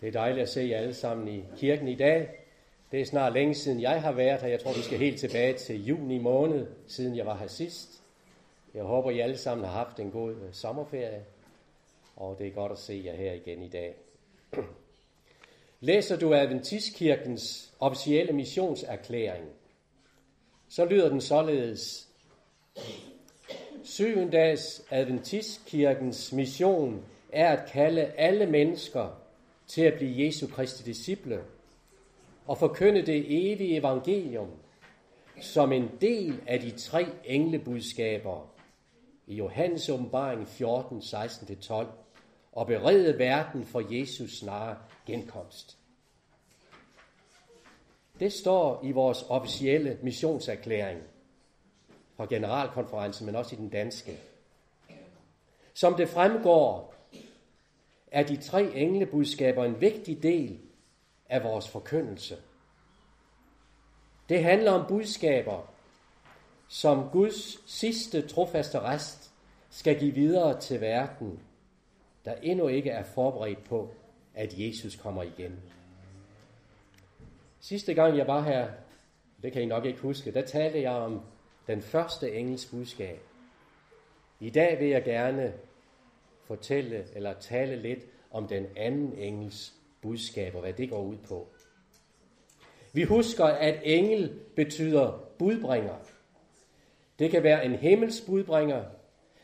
Det er dejligt at se jer alle sammen i kirken i dag. Det er snart længe siden jeg har været her. Jeg tror, vi skal helt tilbage til juni måned, siden jeg var her sidst. Jeg håber, I alle sammen har haft en god øh, sommerferie, og det er godt at se jer her igen i dag. Læser du Adventistkirkens officielle missionserklæring, så lyder den således. Syvendags Adventistkirkens mission er at kalde alle mennesker til at blive Jesu Kristi disciple og forkynde det evige evangelium som en del af de tre englebudskaber i Johannes åbenbaring 14, 16-12 og berede verden for Jesus snare genkomst. Det står i vores officielle missionserklæring fra generalkonferencen, men også i den danske. Som det fremgår, er de tre englebudskaber en vigtig del af vores forkyndelse. Det handler om budskaber, som Guds sidste trofaste rest skal give videre til verden, der endnu ikke er forberedt på, at Jesus kommer igen. Sidste gang jeg var her, det kan I nok ikke huske, der talte jeg om den første engels budskab. I dag vil jeg gerne fortælle eller tale lidt om den anden engels budskab og hvad det går ud på. Vi husker, at engel betyder budbringer. Det kan være en himmels budbringer,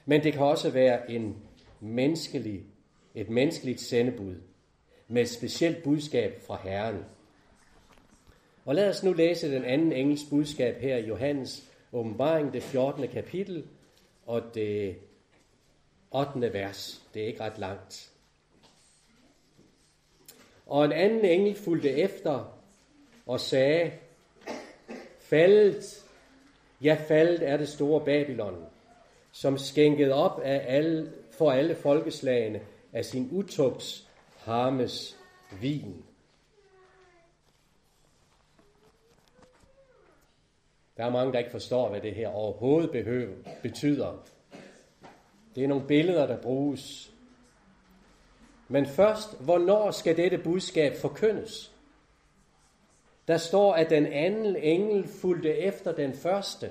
men det kan også være en menneskelig, et menneskeligt sendebud med et specielt budskab fra Herren. Og lad os nu læse den anden engels budskab her i Johannes åbenbaring, det 14. kapitel og det 8. vers. Det er ikke ret langt. Og en anden engel fulgte efter og sagde, faldet, ja faldet er det store Babylon, som skænkede op af alle, for alle folkeslagene af sin utugts harmes vin. Der er mange, der ikke forstår, hvad det her overhovedet behøver, betyder. Det er nogle billeder, der bruges. Men først, hvornår skal dette budskab forkyndes? Der står, at den anden engel fulgte efter den første.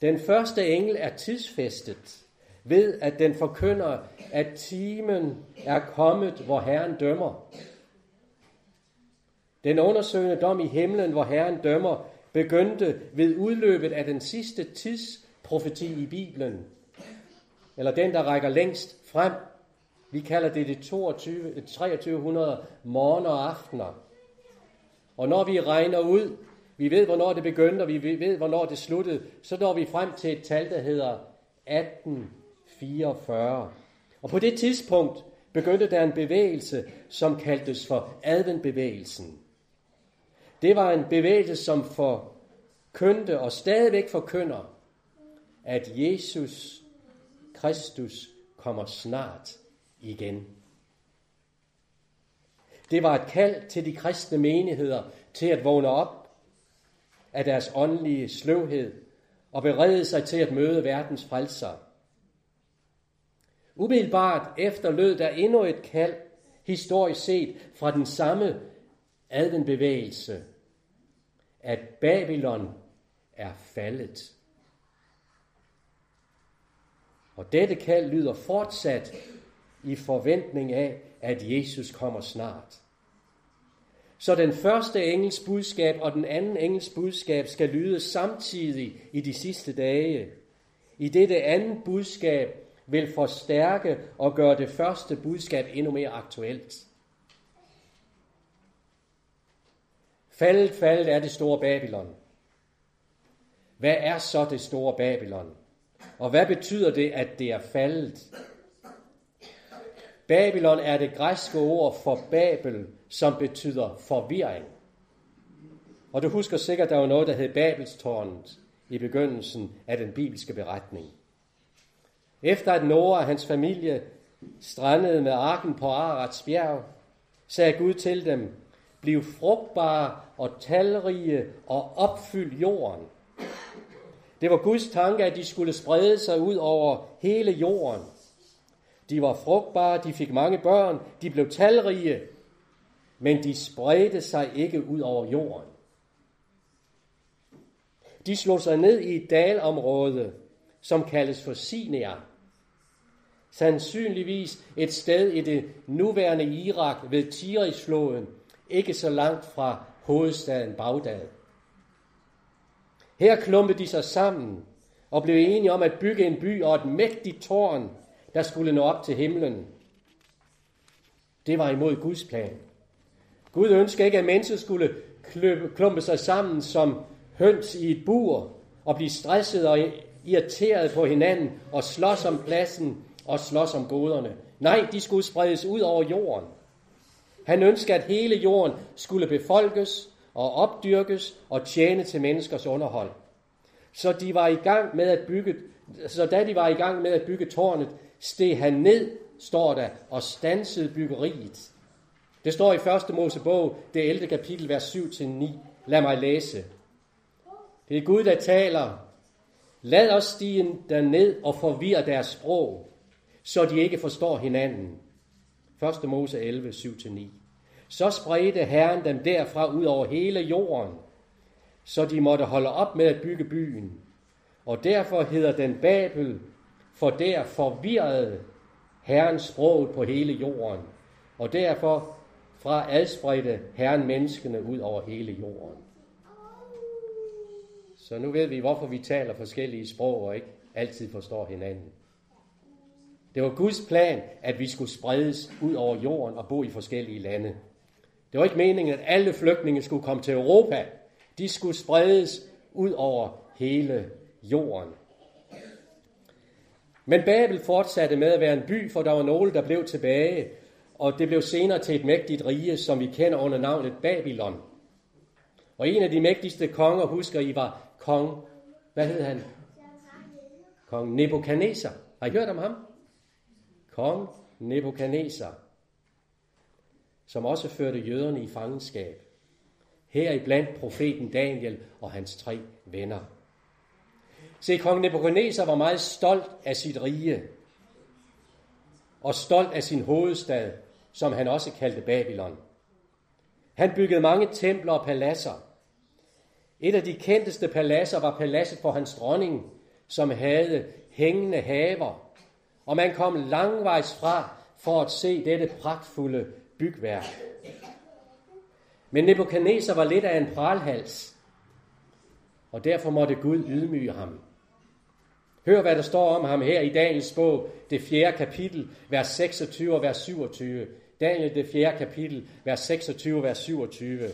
Den første engel er tidsfæstet ved, at den forkynder, at timen er kommet, hvor Herren dømmer. Den undersøgende dom i himlen, hvor Herren dømmer, begyndte ved udløbet af den sidste profeti i Bibelen. Eller den, der rækker længst frem. Vi kalder det det 22, 2300 morgen og aftener. Og når vi regner ud, vi ved, hvornår det begyndte, og vi ved, hvornår det sluttede, så når vi frem til et tal, der hedder 1844. Og på det tidspunkt begyndte der en bevægelse, som kaldtes for adventbevægelsen. Det var en bevægelse, som forkyndte og stadigvæk forkynder, at Jesus Kristus kommer snart igen. Det var et kald til de kristne menigheder til at vågne op af deres åndelige sløvhed og berede sig til at møde verdens frelser. Umiddelbart efter lød der endnu et kald, historisk set, fra den samme adventbevægelse, at Babylon er faldet. Og dette kald lyder fortsat i forventning af, at Jesus kommer snart. Så den første engels budskab og den anden engels budskab skal lyde samtidig i de sidste dage. I dette andet budskab vil forstærke og gøre det første budskab endnu mere aktuelt. Faldet, faldet er det store Babylon. Hvad er så det store Babylon? Og hvad betyder det, at det er faldet? Babylon er det græske ord for Babel, som betyder forvirring. Og du husker sikkert, der var noget, der hed Babelstårnet i begyndelsen af den bibelske beretning. Efter at Noah og hans familie strandede med arken på Arats bjerg, sagde Gud til dem, bliv frugtbare og talrige og opfyld jorden. Det var Guds tanke, at de skulle sprede sig ud over hele jorden. De var frugtbare, de fik mange børn, de blev talrige, men de spredte sig ikke ud over jorden. De slog sig ned i et dalområde, som kaldes for Sinea. Sandsynligvis et sted i det nuværende Irak ved Tirisfloden, ikke så langt fra hovedstaden Bagdad. Her klumpede de sig sammen og blev enige om at bygge en by og et mægtigt tårn, der skulle nå op til himlen. Det var imod Guds plan. Gud ønskede ikke, at mennesker skulle klumpe sig sammen som høns i et bur og blive stresset og irriteret på hinanden og slås om pladsen og slås om goderne. Nej, de skulle spredes ud over jorden. Han ønskede, at hele jorden skulle befolkes og opdyrkes og tjene til menneskers underhold. Så de var i gang med at bygge, så da de var i gang med at bygge tårnet, steg han ned, står der, og stansede byggeriet. Det står i 1. Mosebog, det 11. kapitel, vers 7-9. Lad mig læse. Det er Gud, der taler. Lad os stige derned og forvirre deres sprog, så de ikke forstår hinanden. 1. Mose 11, 7-9. Så spredte Herren dem derfra ud over hele jorden, så de måtte holde op med at bygge byen. Og derfor hedder den Babel, for der forvirrede Herrens sprog på hele jorden. Og derfor fra adspredte Herren menneskene ud over hele jorden. Så nu ved vi, hvorfor vi taler forskellige sprog og ikke altid forstår hinanden. Det var Guds plan, at vi skulle spredes ud over jorden og bo i forskellige lande. Det var ikke meningen, at alle flygtninge skulle komme til Europa. De skulle spredes ud over hele jorden. Men Babel fortsatte med at være en by, for der var nogle, der blev tilbage, og det blev senere til et mægtigt rige, som vi kender under navnet Babylon. Og en af de mægtigste konger, husker I, var kong, hvad hed han? Kong Nebuchadnezzar. Har I hørt om ham? Kong Nebuchadnezzar, som også førte jøderne i fangenskab. Her i blandt profeten Daniel og hans tre venner. Se, kong Nebuchadnezzar var meget stolt af sit rige, og stolt af sin hovedstad, som han også kaldte Babylon. Han byggede mange templer og paladser. Et af de kendteste paladser var paladset for hans dronning, som havde hængende haver, og man kom langvejs fra for at se dette pragtfulde bygværk. Men Nebuchadnezzar var lidt af en pralhals, og derfor måtte Gud ydmyge ham. Hør, hvad der står om ham her i Daniels bog, det fjerde kapitel, vers 26 og vers 27. Daniel, det fjerde kapitel, vers 26 og vers 27.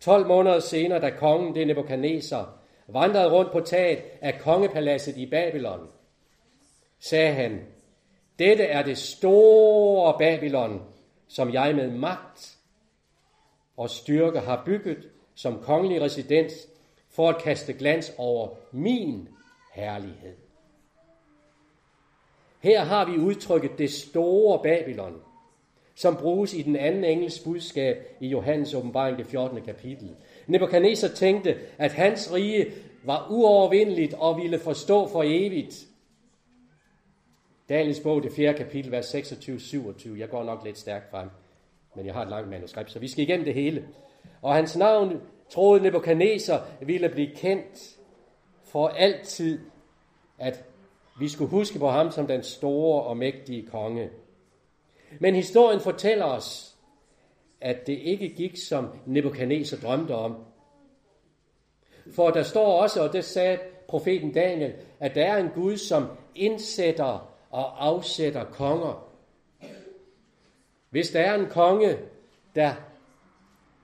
12 måneder senere, da kongen, det Nebuchadnezzar, vandrede rundt på taget af kongepaladset i Babylon, sagde han, dette er det store Babylon, som jeg med magt og styrke har bygget som kongelig residens for at kaste glans over min herlighed. Her har vi udtrykket det store Babylon, som bruges i den anden engels budskab i Johannes åbenbaring det 14. kapitel. Nebuchadnezzar tænkte, at hans rige var uovervindeligt og ville forstå for evigt. Daniels bog, det 4. kapitel, vers 26-27. Jeg går nok lidt stærkt frem, men jeg har et langt manuskript, så vi skal igennem det hele. Og hans navn troede Nebuchadnezzar ville blive kendt for altid, at vi skulle huske på ham som den store og mægtige konge. Men historien fortæller os, at det ikke gik, som Nebuchadnezzar drømte om. For der står også, og det sagde profeten Daniel, at der er en Gud, som indsætter og afsætter konger. Hvis der er en konge, der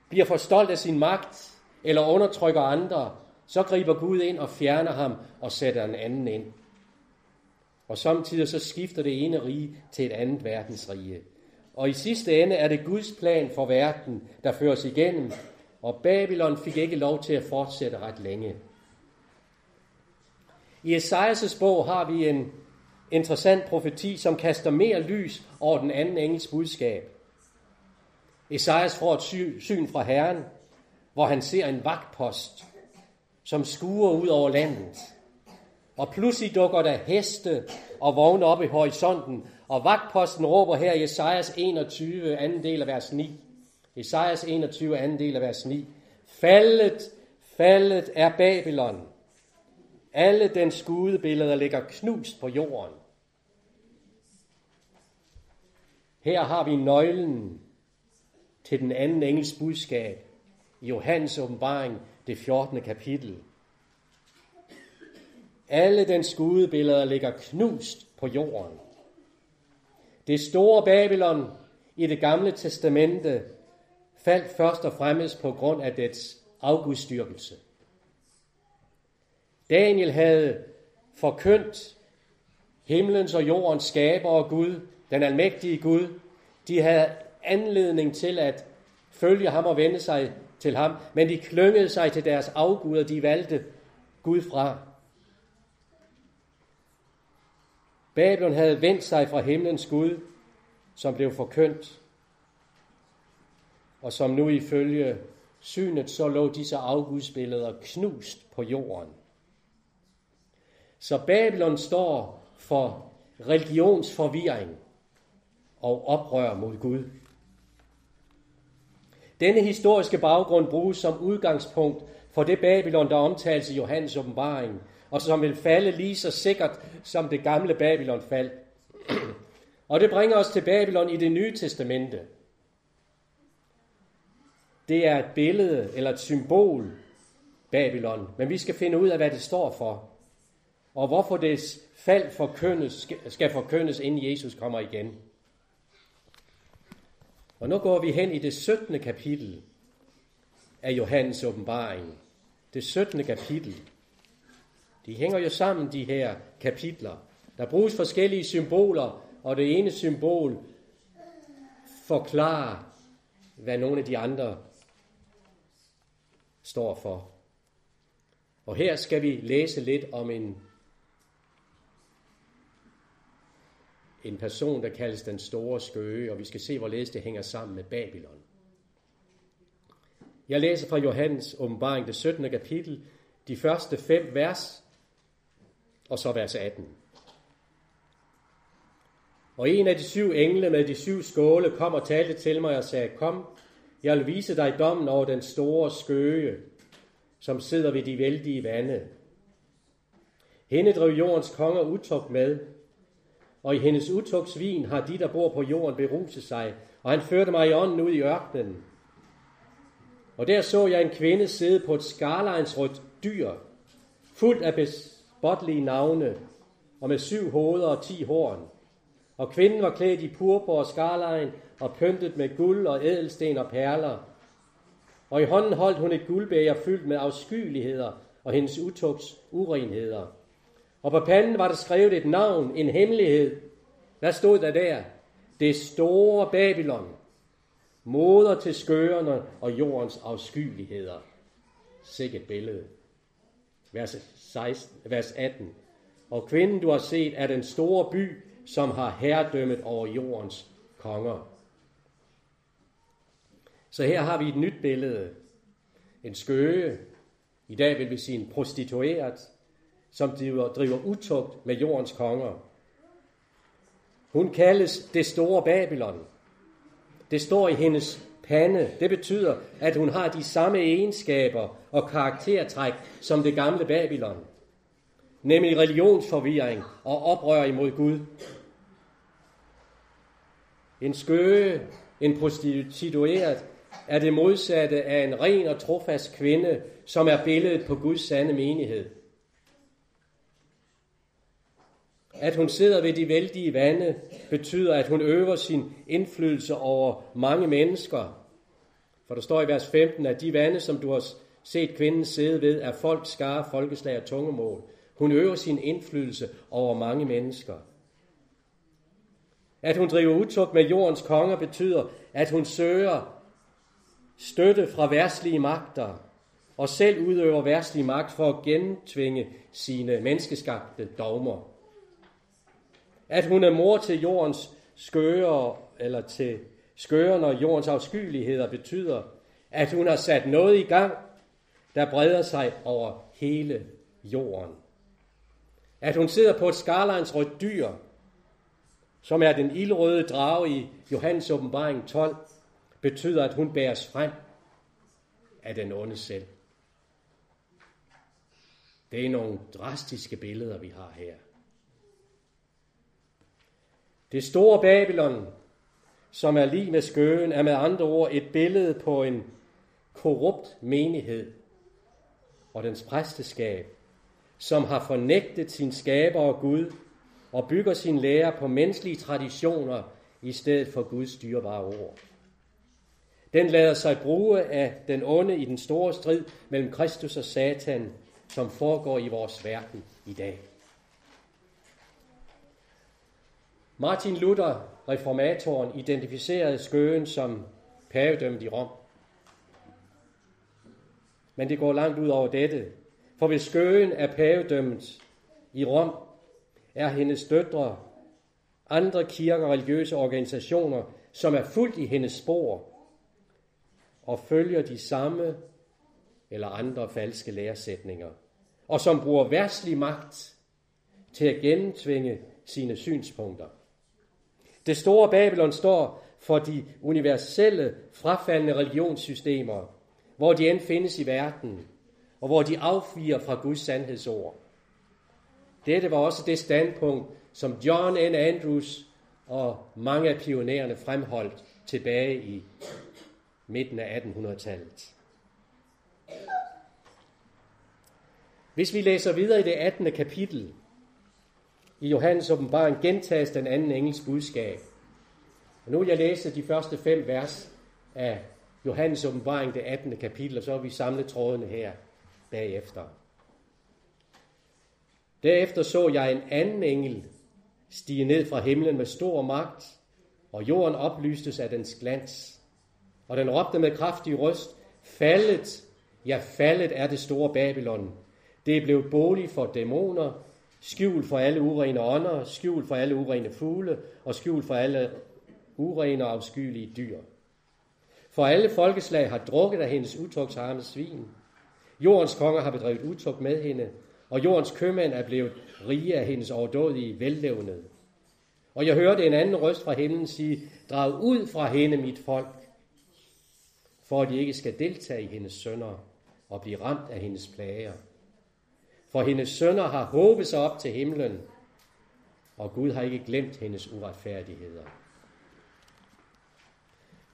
bliver for stolt af sin magt, eller undertrykker andre, så griber Gud ind og fjerner ham og sætter en anden ind. Og samtidig så skifter det ene rige til et andet verdensrige. Og i sidste ende er det Guds plan for verden, der føres igennem, og Babylon fik ikke lov til at fortsætte ret længe. I Esajas bog har vi en interessant profeti, som kaster mere lys over den anden engels budskab. Esajas får et syn fra Herren, hvor han ser en vagtpost, som skuer ud over landet. Og pludselig dukker der heste og vogne op i horisonten, Og vagtposten råber her i Esajas 21, anden del af vers 9. Esajas 21, anden del af vers 9. Faldet, faldet er Babylon. Alle den gudebilleder ligger knust på jorden. Her har vi nøglen til den anden engels budskab i Johannes åbenbaring, det 14. kapitel. Alle den gudebilleder ligger knust på jorden. Det store Babylon i det gamle testamente faldt først og fremmest på grund af dets afgudstyrkelse. Daniel havde forkyndt himlens og jordens skaber og Gud, den almægtige Gud. De havde anledning til at følge ham og vende sig til ham, men de klyngede sig til deres afguder, de valgte Gud fra. Babylon havde vendt sig fra himlens Gud, som blev forkyndt, og som nu ifølge synet så lå disse afgudsbilleder knust på jorden. Så Babylon står for religionsforvirring og oprør mod Gud. Denne historiske baggrund bruges som udgangspunkt for det Babylon, der omtales i Johannes åbenbaring, og som vil falde lige så sikkert, som det gamle Babylon faldt. og det bringer os til Babylon i det nye testamente. Det er et billede eller et symbol, Babylon, men vi skal finde ud af, hvad det står for og hvorfor det fald forkyndes, skal forkyndes, inden Jesus kommer igen. Og nu går vi hen i det 17. kapitel af Johannes åbenbaring. Det 17. kapitel. De hænger jo sammen, de her kapitler. Der bruges forskellige symboler, og det ene symbol forklarer, hvad nogle af de andre står for. Og her skal vi læse lidt om en en person, der kaldes den store skøge, og vi skal se, hvorledes det hænger sammen med Babylon. Jeg læser fra Johannes åbenbaring, det 17. kapitel, de første fem vers, og så vers 18. Og en af de syv engle med de syv skåle kom og talte til mig og sagde, Kom, jeg vil vise dig dommen over den store skøge, som sidder ved de vældige vande. Hende drev jordens konger utop med, og i hendes utugtsvin har de, der bor på jorden, beruset sig, og han førte mig i ånden ud i ørkenen. Og der så jeg en kvinde sidde på et skarlejnsrødt dyr, fuldt af bespotlige navne, og med syv hoveder og ti horn. Og kvinden var klædt i purpur og skarlejen, og pyntet med guld og ædelsten og perler. Og i hånden holdt hun et guldbæger fyldt med afskyeligheder og hendes utugts urenheder. Og på panden var der skrevet et navn, en hemmelighed. Hvad stod der der? Det store Babylon, moder til skørerne og jordens afskyeligheder. Sikkert billede. Vers, 16, vers 18. Og kvinden, du har set, er den store by, som har herredømmet over jordens konger. Så her har vi et nyt billede. En skøge. I dag vil vi sige en prostitueret som driver, driver utugt med jordens konger. Hun kaldes det store Babylon. Det står i hendes pande. Det betyder, at hun har de samme egenskaber og karaktertræk som det gamle Babylon. Nemlig religionsforvirring og oprør imod Gud. En skøge, en prostitueret, er det modsatte af en ren og trofast kvinde, som er billedet på Guds sande menighed. At hun sidder ved de vældige vande, betyder, at hun øver sin indflydelse over mange mennesker. For der står i vers 15, at de vande, som du har set kvinden sidde ved, er folk, skare, folkeslag og tungemål. Hun øver sin indflydelse over mange mennesker. At hun driver utugt med jordens konger betyder, at hun søger støtte fra værtslige magter, og selv udøver værtslig magt for at gentvinge sine menneskeskabte dogmer. At hun er mor til jordens skøre, eller til skøren og jordens afskyeligheder, betyder, at hun har sat noget i gang, der breder sig over hele jorden. At hun sidder på et skarlejnsrødt dyr, som er den ildrøde drage i Johannes åbenbaring 12, betyder, at hun bæres frem af den onde selv. Det er nogle drastiske billeder, vi har her. Det store Babylon, som er lige med skøen, er med andre ord et billede på en korrupt menighed og dens præsteskab, som har fornægtet sin skaber og Gud og bygger sin lære på menneskelige traditioner i stedet for Guds dyrebare ord. Den lader sig bruge af den onde i den store strid mellem Kristus og Satan, som foregår i vores verden i dag. Martin Luther, reformatoren, identificerede skøen som pavedømmet i Rom. Men det går langt ud over dette. For hvis skøen er pavedømmet i Rom, er hendes døtre andre kirker og religiøse organisationer, som er fuldt i hendes spor og følger de samme eller andre falske læresætninger, og som bruger værtslig magt til at gennemtvinge sine synspunkter. Det store Babylon står for de universelle, frafaldende religionssystemer, hvor de end findes i verden, og hvor de afviger fra Guds sandhedsord. Dette var også det standpunkt, som John N. Andrews og mange af pionererne fremholdt tilbage i midten af 1800-tallet. Hvis vi læser videre i det 18. kapitel i Johannes åbenbaring, gentages den anden engels budskab. Og nu vil jeg læse de første fem vers af Johannes åbenbaring, det 18. kapitel, og så har vi samlet trådene her bagefter. Derefter så jeg en anden engel stige ned fra himlen med stor magt, og jorden oplystes af dens glans. Og den råbte med kraftig røst, faldet, ja faldet er det store Babylon. Det er blevet bolig for dæmoner, skjul for alle urene ånder, skjul for alle urene fugle, og skjul for alle urene og afskyelige dyr. For alle folkeslag har drukket af hendes utugtsarme svin. Jordens konger har bedrevet utugt med hende, og jordens købmænd er blevet rige af hendes overdådige vellevnede. Og jeg hørte en anden røst fra himlen sige, drag ud fra hende, mit folk, for at de ikke skal deltage i hendes sønder og blive ramt af hendes plager. For hendes sønner har håbet sig op til himlen, og Gud har ikke glemt hendes uretfærdigheder.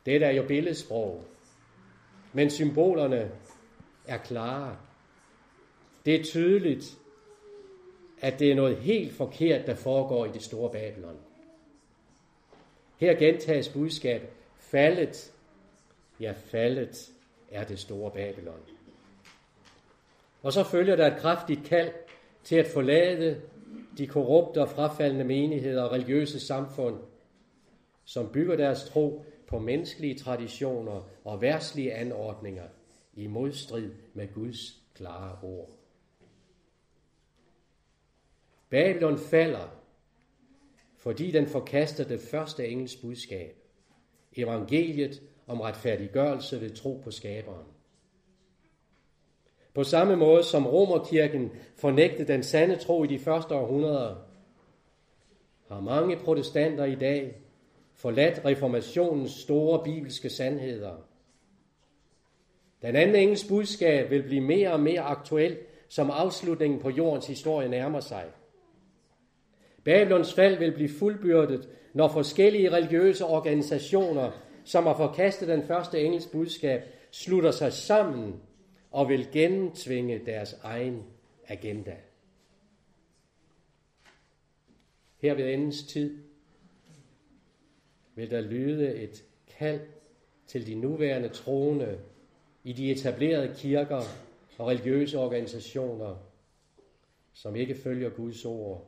Dette er jo billedsprog, men symbolerne er klare. Det er tydeligt, at det er noget helt forkert, der foregår i det store Babylon. Her gentages budskabet, faldet, ja faldet er det store Babylon. Og så følger der et kraftigt kald til at forlade de korrupte og frafaldende menigheder og religiøse samfund, som bygger deres tro på menneskelige traditioner og værtslige anordninger i modstrid med Guds klare ord. Babylon falder, fordi den forkaster det første engels budskab, evangeliet om retfærdiggørelse ved tro på skaberen. På samme måde som Romerkirken fornægtede den sande tro i de første århundreder, har mange protestanter i dag forladt reformationens store bibelske sandheder. Den anden engels budskab vil blive mere og mere aktuel, som afslutningen på jordens historie nærmer sig. Babylons fald vil blive fuldbyrdet, når forskellige religiøse organisationer, som har forkastet den første engels budskab, slutter sig sammen og vil gennemtvinge deres egen agenda. Her ved endens tid vil der lyde et kald til de nuværende troende i de etablerede kirker og religiøse organisationer, som ikke følger Guds ord,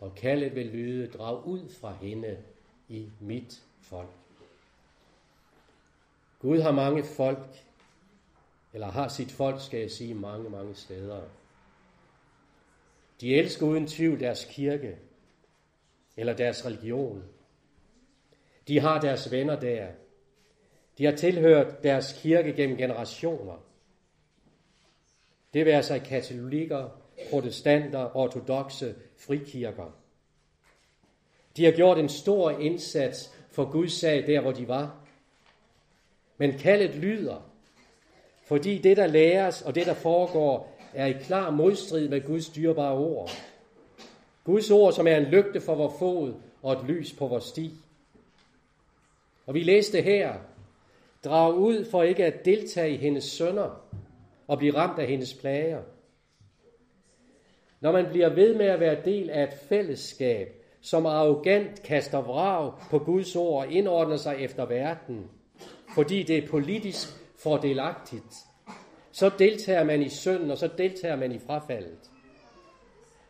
og kaldet vil lyde, drag ud fra hende i mit folk. Gud har mange folk, eller har sit folk, skal jeg sige, mange, mange steder. De elsker uden tvivl deres kirke, eller deres religion. De har deres venner der. De har tilhørt deres kirke gennem generationer. Det vil altså katolikker, protestanter, ortodoxe, frikirker. De har gjort en stor indsats for Guds sag der, hvor de var. Men kaldet lyder, fordi det, der læres og det, der foregår, er i klar modstrid med Guds dyrbare ord. Guds ord, som er en lygte for vores fod og et lys på vores sti. Og vi læste her, drag ud for ikke at deltage i hendes sønder og blive ramt af hendes plager. Når man bliver ved med at være del af et fællesskab, som arrogant kaster vrag på Guds ord og indordner sig efter verden, fordi det er politisk fordelagtigt, så deltager man i synden, og så deltager man i frafaldet.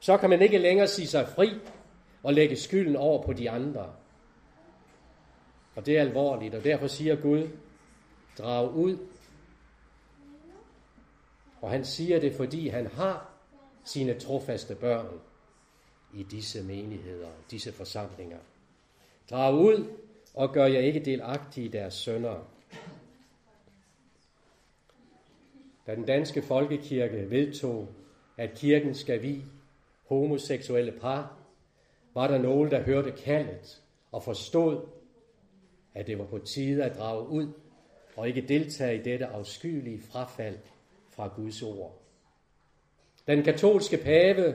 Så kan man ikke længere sige sig fri og lægge skylden over på de andre. Og det er alvorligt, og derfor siger Gud, drag ud. Og han siger det, fordi han har sine trofaste børn i disse menigheder, disse forsamlinger. Drag ud og gør jeg ikke delagtige i deres sønder. Da den danske folkekirke vedtog, at kirken skal vi homoseksuelle par, var der nogen, der hørte kaldet og forstod, at det var på tide at drage ud og ikke deltage i dette afskyelige frafald fra Guds ord. Den katolske pave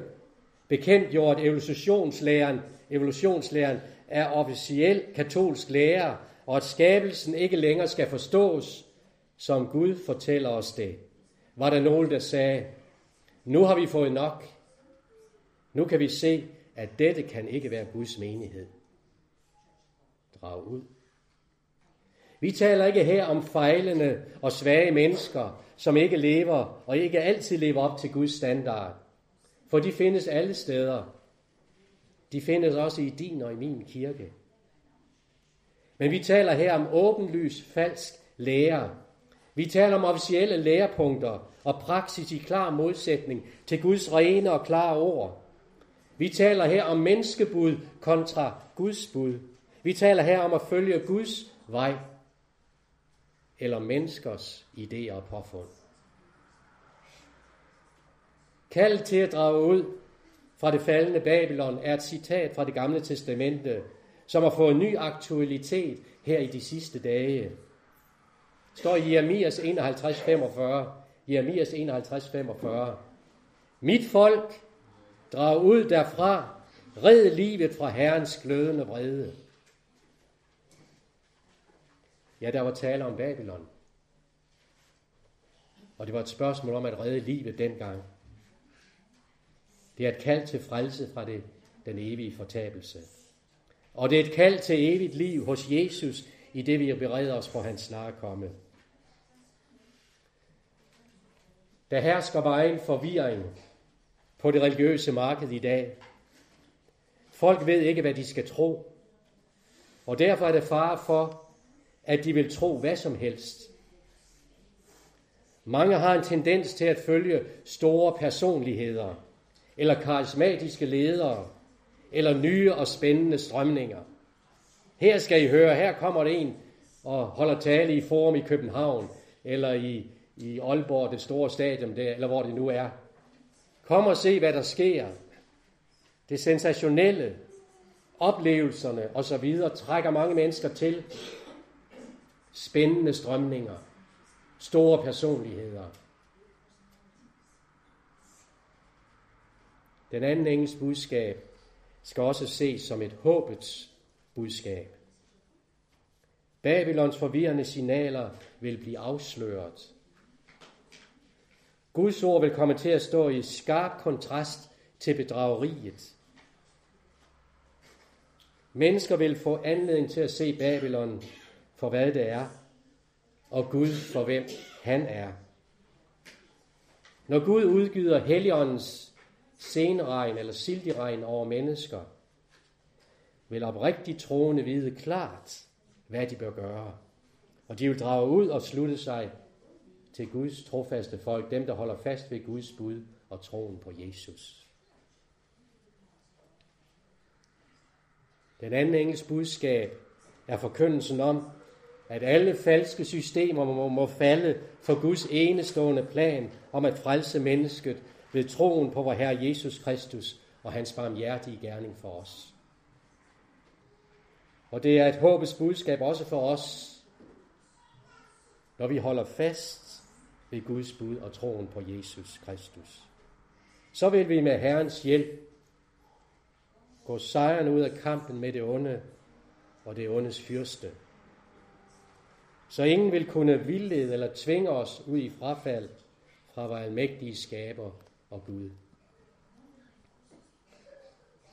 bekendtgjorde, at evolutionslæren, evolutionslæren er officiel katolsk lære, og at skabelsen ikke længere skal forstås, som Gud fortæller os det. Var der nogen, der sagde, nu har vi fået nok. Nu kan vi se, at dette kan ikke være Guds menighed. Drag ud. Vi taler ikke her om fejlende og svage mennesker, som ikke lever og ikke altid lever op til Guds standard. For de findes alle steder. De findes også i din og i min kirke. Men vi taler her om åbenlys falsk lære. Vi taler om officielle lærepunkter og praksis i klar modsætning til Guds rene og klare ord. Vi taler her om menneskebud kontra Guds bud. Vi taler her om at følge Guds vej eller menneskers idéer og påfund. Kald til at drage ud fra det faldende Babylon er et citat fra det gamle testamente, som har fået ny aktualitet her i de sidste dage. Står i Jeremias 51, 45. Jeremias 51, 45. Mit folk, drag ud derfra, red livet fra Herrens glødende vrede. Ja, der var tale om Babylon. Og det var et spørgsmål om at redde livet dengang. Det er et kald til frelse fra det, den evige fortabelse. Og det er et kald til evigt liv hos Jesus, i det vi bereder os for hans snare komme. Der hersker vejen forvirring på det religiøse marked i dag. Folk ved ikke, hvad de skal tro. Og derfor er det far for, at de vil tro hvad som helst. Mange har en tendens til at følge store personligheder, eller karismatiske ledere, eller nye og spændende strømninger. Her skal I høre, her kommer det en og holder tale i Forum i København, eller i, i Aalborg, det store stadion der, eller hvor det nu er. Kom og se, hvad der sker. Det sensationelle, oplevelserne osv. trækker mange mennesker til. Spændende strømninger, store personligheder. Den anden engels budskab skal også ses som et håbets budskab. Babylons forvirrende signaler vil blive afsløret. Guds ord vil komme til at stå i skarp kontrast til bedrageriet. Mennesker vil få anledning til at se Babylon for hvad det er, og Gud for hvem han er. Når Gud udgyder Helligåndens senregn eller sildiregn over mennesker, vil oprigtigt troende vide klart, hvad de bør gøre. Og de vil drage ud og slutte sig til Guds trofaste folk, dem der holder fast ved Guds bud og troen på Jesus. Den anden engels budskab er forkyndelsen om, at alle falske systemer må, må falde for Guds enestående plan om at frelse mennesket ved troen på vor Herre Jesus Kristus og hans barmhjertige gerning for os. Og det er et håbets budskab også for os, når vi holder fast ved Guds bud og troen på Jesus Kristus. Så vil vi med Herrens hjælp gå sejren ud af kampen med det onde og det ondes fyrste. Så ingen vil kunne vildlede eller tvinge os ud i frafald fra vores almægtige skaber og Gud.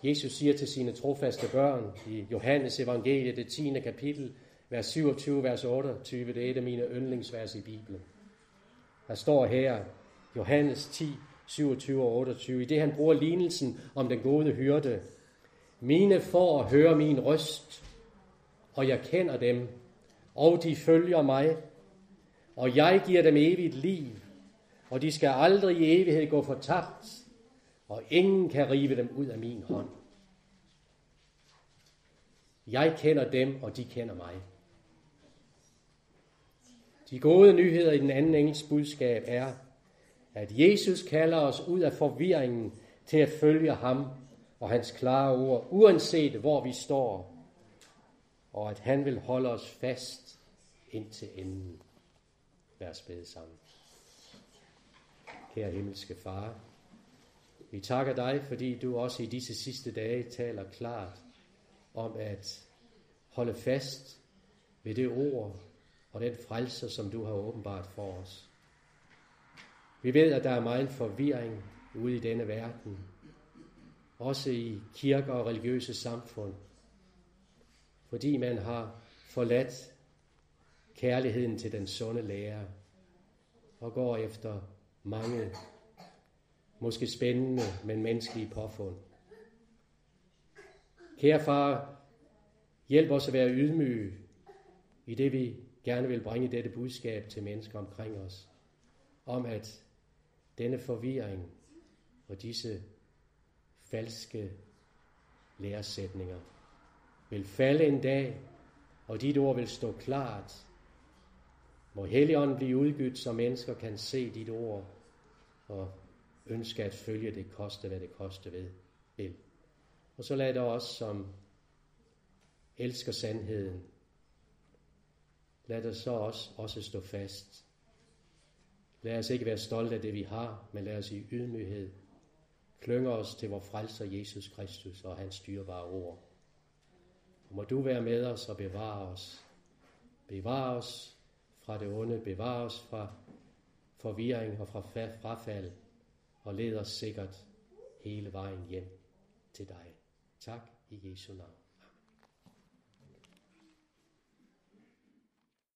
Jesus siger til sine trofaste børn i Johannes evangeliet, det 10. kapitel, vers 27, vers 28, det er et af mine yndlingsvers i Bibelen. Der står her, Johannes 10, 27 og 28, i det han bruger lignelsen om den gode hyrde. Mine får høre min røst, og jeg kender dem, og de følger mig, og jeg giver dem evigt liv, og de skal aldrig i evighed gå fortabt, og ingen kan rive dem ud af min hånd. Jeg kender dem, og de kender mig. De gode nyheder i den anden engels budskab er, at Jesus kalder os ud af forvirringen til at følge ham og hans klare ord, uanset hvor vi står, og at han vil holde os fast indtil enden. Lad os bede sammen. Kære himmelske Far, vi takker dig, fordi du også i disse sidste dage taler klart om at holde fast ved det ord og den frelse, som du har åbenbart for os. Vi ved, at der er meget forvirring ude i denne verden, også i kirker og religiøse samfund, fordi man har forladt kærligheden til den sunde lærer og går efter mange måske spændende, men menneskelige påfund. Kære far, hjælp os at være ydmyge i det, vi gerne vil bringe dette budskab til mennesker omkring os, om at denne forvirring og disse falske læresætninger vil falde en dag, og dit ord vil stå klart. Må Helligånden blive udgydt, så mennesker kan se dit ord og ønske at følge det, koste hvad det koste ved, vil. Og så lad det os, som elsker sandheden, lad os så også, også stå fast. Lad os ikke være stolte af det, vi har, men lad os i ydmyghed klynge os til vores frelser Jesus Kristus og hans styrbare ord. Og må du være med os og bevare os. Bevare os fra det onde, bevare os fra forvirring og fra frafald, og led os sikkert hele vejen hjem til dig. Tak i Jesu navn.